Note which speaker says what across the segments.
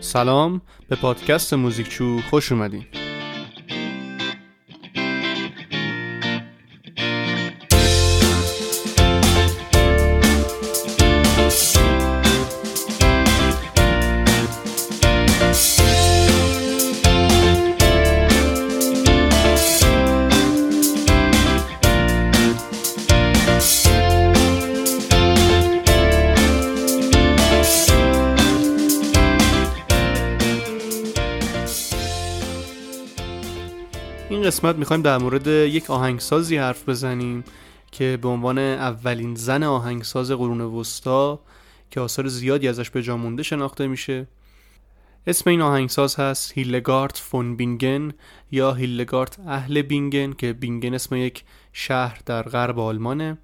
Speaker 1: سلام به پادکست موزیکچو خوش اومدین. قسمت می‌خوایم در مورد یک آهنگسازی حرف بزنیم که به عنوان اولین زن آهنگساز قرون وسطا که آثار زیادی ازش به جا مونده شناخته میشه. اسم این آهنگساز هست هیلگارت فون بینگن یا هیلگارت اهل بینگن که بینگن اسم یک شهر در غرب آلمانه.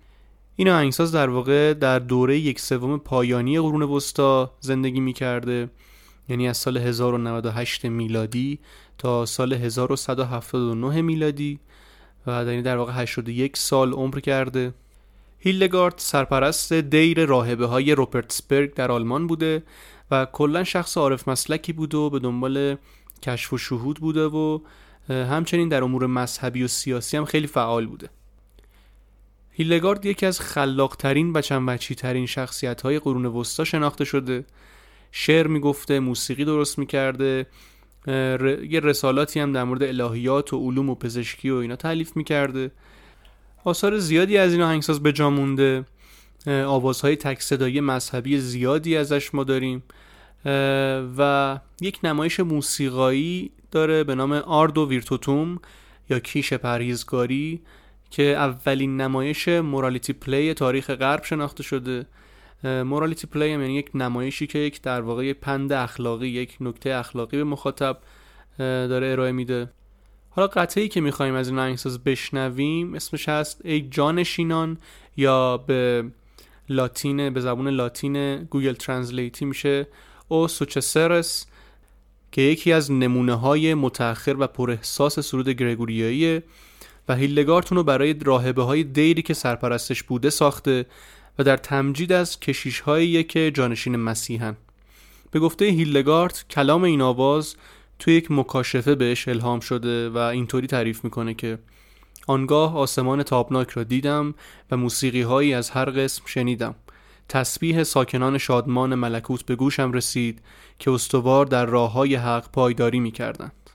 Speaker 1: این آهنگساز در واقع در دوره یک سوم پایانی قرون وسطا زندگی می‌کرده. یعنی از سال 1098 میلادی تا سال 1179 میلادی و یعنی در واقع 81 سال عمر کرده. هیلدگارد سرپرست دیر راهبه های روپرتسبرگ در آلمان بوده و کلا شخص عارف مسلکی بوده و به دنبال کشف و شهود بوده و همچنین در امور مذهبی و سیاسی هم خیلی فعال بوده. هیلدگارد یکی از خلاقترین و چندوجهی ترین شخصیت های قرون وسطا شناخته شده. شعر می‌گفته موسیقی درست می‌کرده یه رسالاتی هم در مورد الهیات و علوم و پزشکی و اینا تعلیف می‌کرده. آثار زیادی از این آهنگساز به جا مونده. آوازهای تک صدایی مذهبی زیادی ازش ما داریم. و یک نمایش موسیقایی داره به نام آرد و ویرتوتوم یا کیش پرهیزگاری که اولین نمایش مورالیتی پلی تاریخ غرب شناخته شده. morality play هم یعنی یک نمایشی که یک در واقع پند اخلاقی یک نکته اخلاقی به مخاطب داره ارائه میده. حالا قطعی که می‌خوایم از این آهنگساز بشنویم اسمش هست ای جانشینان یا به لاتین به زبون لاتین Google Translate ی میشه O successores که یکی از نمونه های متأخر و پر احساس سرود گرگوریاییه و هیلدگارد اون رو برای راهبه های دیری که سرپرستش بوده ساخته و در تمجید از کشیش هایی که جانشین مسیحن. به گفته هیلدگارت کلام این آواز توی یک مکاشفه بهش الهام شده و اینطوری تعریف می‌کنه که آنگاه آسمان تابناک را دیدم و موسیقی هایی از هر قسم شنیدم. تسبیح ساکنان شادمان ملکوت به گوشم رسید که استوار در راه های حق پایداری می‌کردند.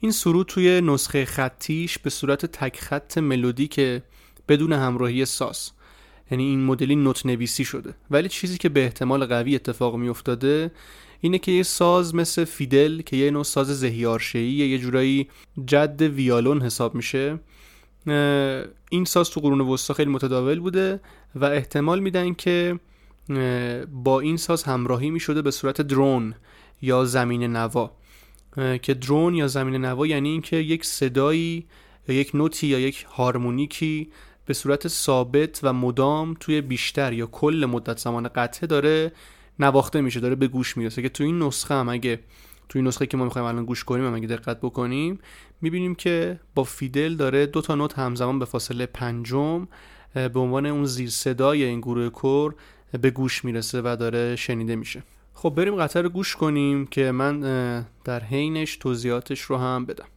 Speaker 1: این سرود توی نسخه خطیش به صورت تک خط ملودی که بدون همراهی ساز. یعنی این مدلی نوت نویسی شده. ولی چیزی که به احتمال قوی اتفاق می افتاده اینه که یه ساز مثل فیدل که یه نوع ساز زهیارشهی یه جورایی جد ویالون حساب میشه این ساز تو قرون وسطا خیلی متداول بوده و احتمال میدن که با این ساز همراهی می شده به صورت درون یا زمین نوا. که درون یا زمین نوا یعنی اینکه یک صدایی یا یک نوتی یا یک هارمونیکی به صورت ثابت و مدام توی بیشتر یا کل مدت زمان قطعه داره نواخته میشه داره به گوش می‌رسه که تو این نسخه هم اگه تو این نسخه که ما می‌خوایم الان گوش کنیم هم اگه دقت بکنیم می‌بینیم که با فیدل داره دو تا نوت همزمان به فاصله پنجم به عنوان اون زیر صدای این گروه کور به گوش می‌رسه و داره شنیده میشه. خب بریم قطعه رو گوش کنیم که من در حینش توضیحاتش رو هم بدم.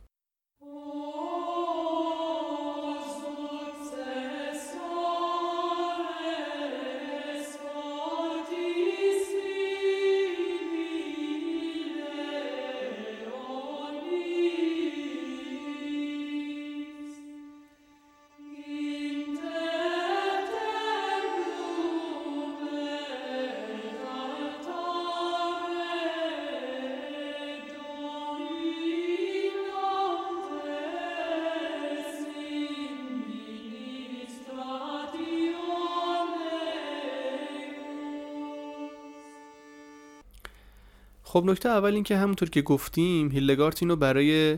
Speaker 1: خب نکته اول این که همونطور که گفتیم هیلدگارت اینو برای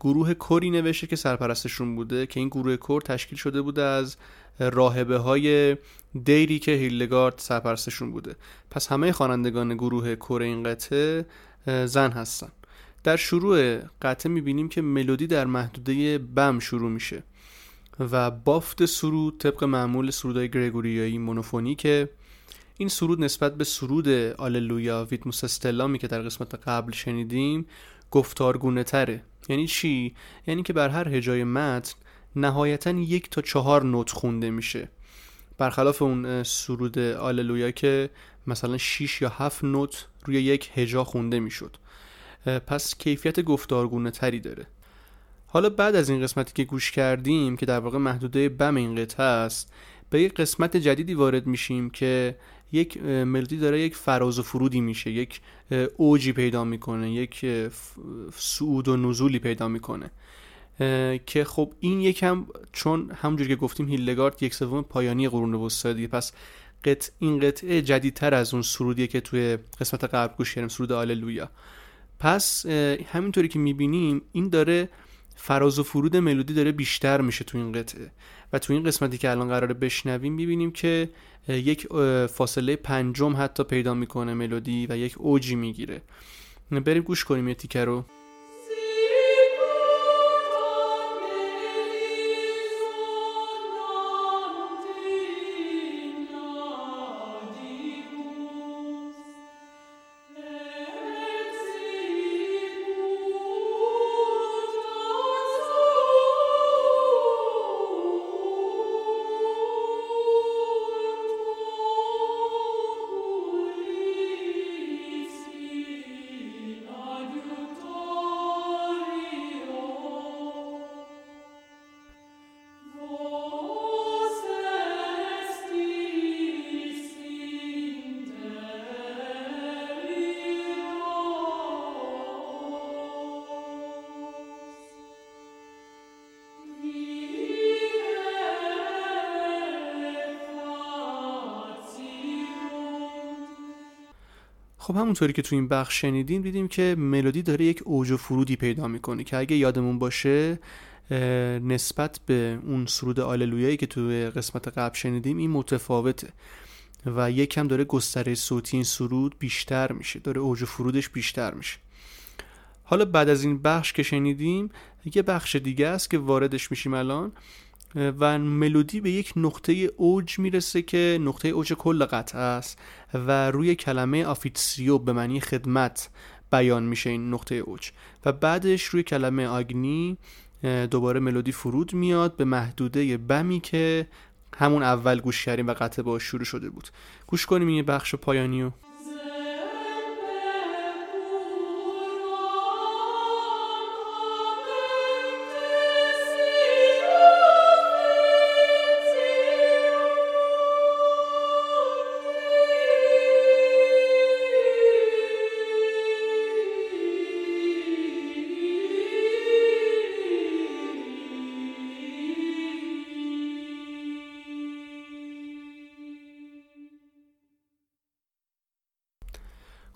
Speaker 1: گروه کوری نوشته که سرپرستشون بوده که این گروه کور تشکیل شده بوده از راهبه های دیری که هیلدگارد سرپرستشون بوده. پس همه خوانندگان گروه کور این قطعه زن هستن. در شروع قطعه می‌بینیم که ملودی در محدوده بم شروع میشه و بافت سرود طبق معمول سرودهای گرگوریایی مونوفونی که این سرود نسبت به سرود آللویا ویتموس استلامی که در قسمت قبل شنیدیم گفتارگونه تره. یعنی چی؟ یعنی که بر هر هجای متن نهایتا یک تا چهار نوت خونده میشه. برخلاف اون سرود آللویا که مثلا 6 یا 7 نوت روی یک هجا خونده می‌شد. پس کیفیت گفتارگونه تری داره. حالا بعد از این قسمتی که گوش کردیم که در واقع محدوده بم این قطعه است به یک قسمت جدیدی وارد میشیم که یک ملودی داره یک فراز و فرودی میشه یک اوجی پیدا می‌کنه یک سعود و نزولی پیدا می‌کنه. که خب این یکم چون همونجور که گفتیم هیلدگارد یک سوم پایانی قرون وسطا دیگه پس قط این قطعه جدیدتر از اون سرودیه که توی قسمت قبل گوش کردیم سرود آللویا. پس همینطوری که می‌بینیم این داره فراز و فرود ملودی داره بیشتر میشه تو این قطعه. و تو این قسمتی که الان قراره بشنویم می‌بینیم که یک فاصله پنجم حتی پیدا می‌کنه ملودی و یک اوجی می‌گیره. بریم گوش کنیم یه تیکه رو. خب همونطوری که تو این بخش شنیدیم دیدیم که ملودی داره یک اوج و فرودی پیدا می‌کنه که اگه یادمون باشه نسبت به اون سرود آللویایی که تو قسمت قبل شنیدیم این متفاوته و یکم داره گستره صوتی این سرود بیشتر میشه داره اوج و فرودش بیشتر میشه. حالا بعد از این بخش که شنیدیم یه بخش دیگه است که واردش میشیم الان. و ملودی به یک نقطه اوج می‌رسه که نقطه اوج کل قطعه است و روی کلمه officio به معنی خدمت بیان میشه این نقطه اوج. و بعدش روی کلمه agni دوباره ملودی فرود میاد به محدوده بمی که همون اول گوش کردیم و قطعه باش شروع شده بود. گوش کنیم این بخش پایانیو.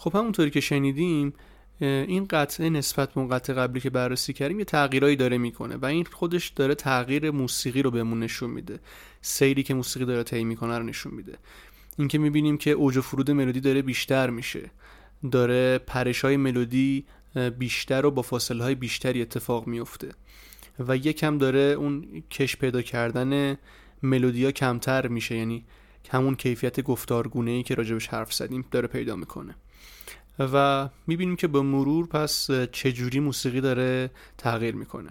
Speaker 1: خب همونطوری که شنیدیم این قطعه نسبت به اون قطعه قبلی که بررسی کردیم یه تغییرایی داره می‌کنه و این خودش داره تغییر موسیقی رو بهمون نشون میده. سیری که موسیقی داره طی می‌کنه رو نشون میده. اینکه می‌بینیم که اوج و فرود ملودی داره بیشتر میشه. داره پرش های ملودی بیشتر و با فاصله های بیشتری اتفاق میفته و یکم داره اون کش پیدا کردن ملودیا کمتر میشه. یعنی همون کیفیت گفتارگونه ای که راجبش حرف زدیم داره پیدا می‌کنه. و می‌بینیم که به مرور پس چجوری موسیقی داره تغییر می‌کنه.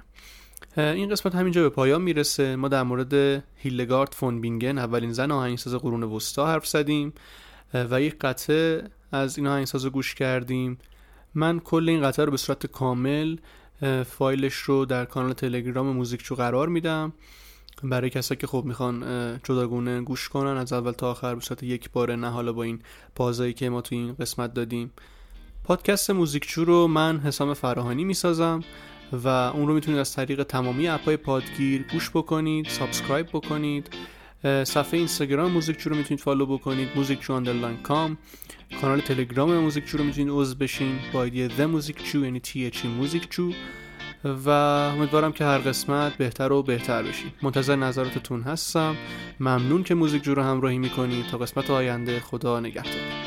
Speaker 1: این قسمت همینجا به پایان می‌رسه. ما در مورد هیلگارد فون بینگن اولین زن آهنگساز قرون وسطا حرف زدیم و یک قطعه از این آهنگساز گوش کردیم. من کل این قطعه رو به صورت کامل فایلش رو در کانال تلگرام موزیکچو قرار میدم. برای کسایی که خب می‌خوان جداگونه گوش کنن از اول تا آخر به یک باره نه حالا با این pause ایی که ما تو این قسمت دادیم. پادکست موزیکچو رو من حسام فراهانی می‌سازم و اون رو می‌تونید از طریق تمامی app ای پادگیر گوش بکنید subscribe بکنید. صفحه اینستاگرام موزیکچو رو می‌تونید follow بکنید موزیکچو underline com. کانال تلگرام موزیکچو رو می‌تونید عضو بشین با ID The موزیکچو یعنی اچ موزیکچو. و امیدوارم که هر قسمت بهتر و بهتر بشین منتظر نظراتتون هستم. ممنون که موزیک رو همراهی می‌کنید تا قسمت آینده خدا نگهدار.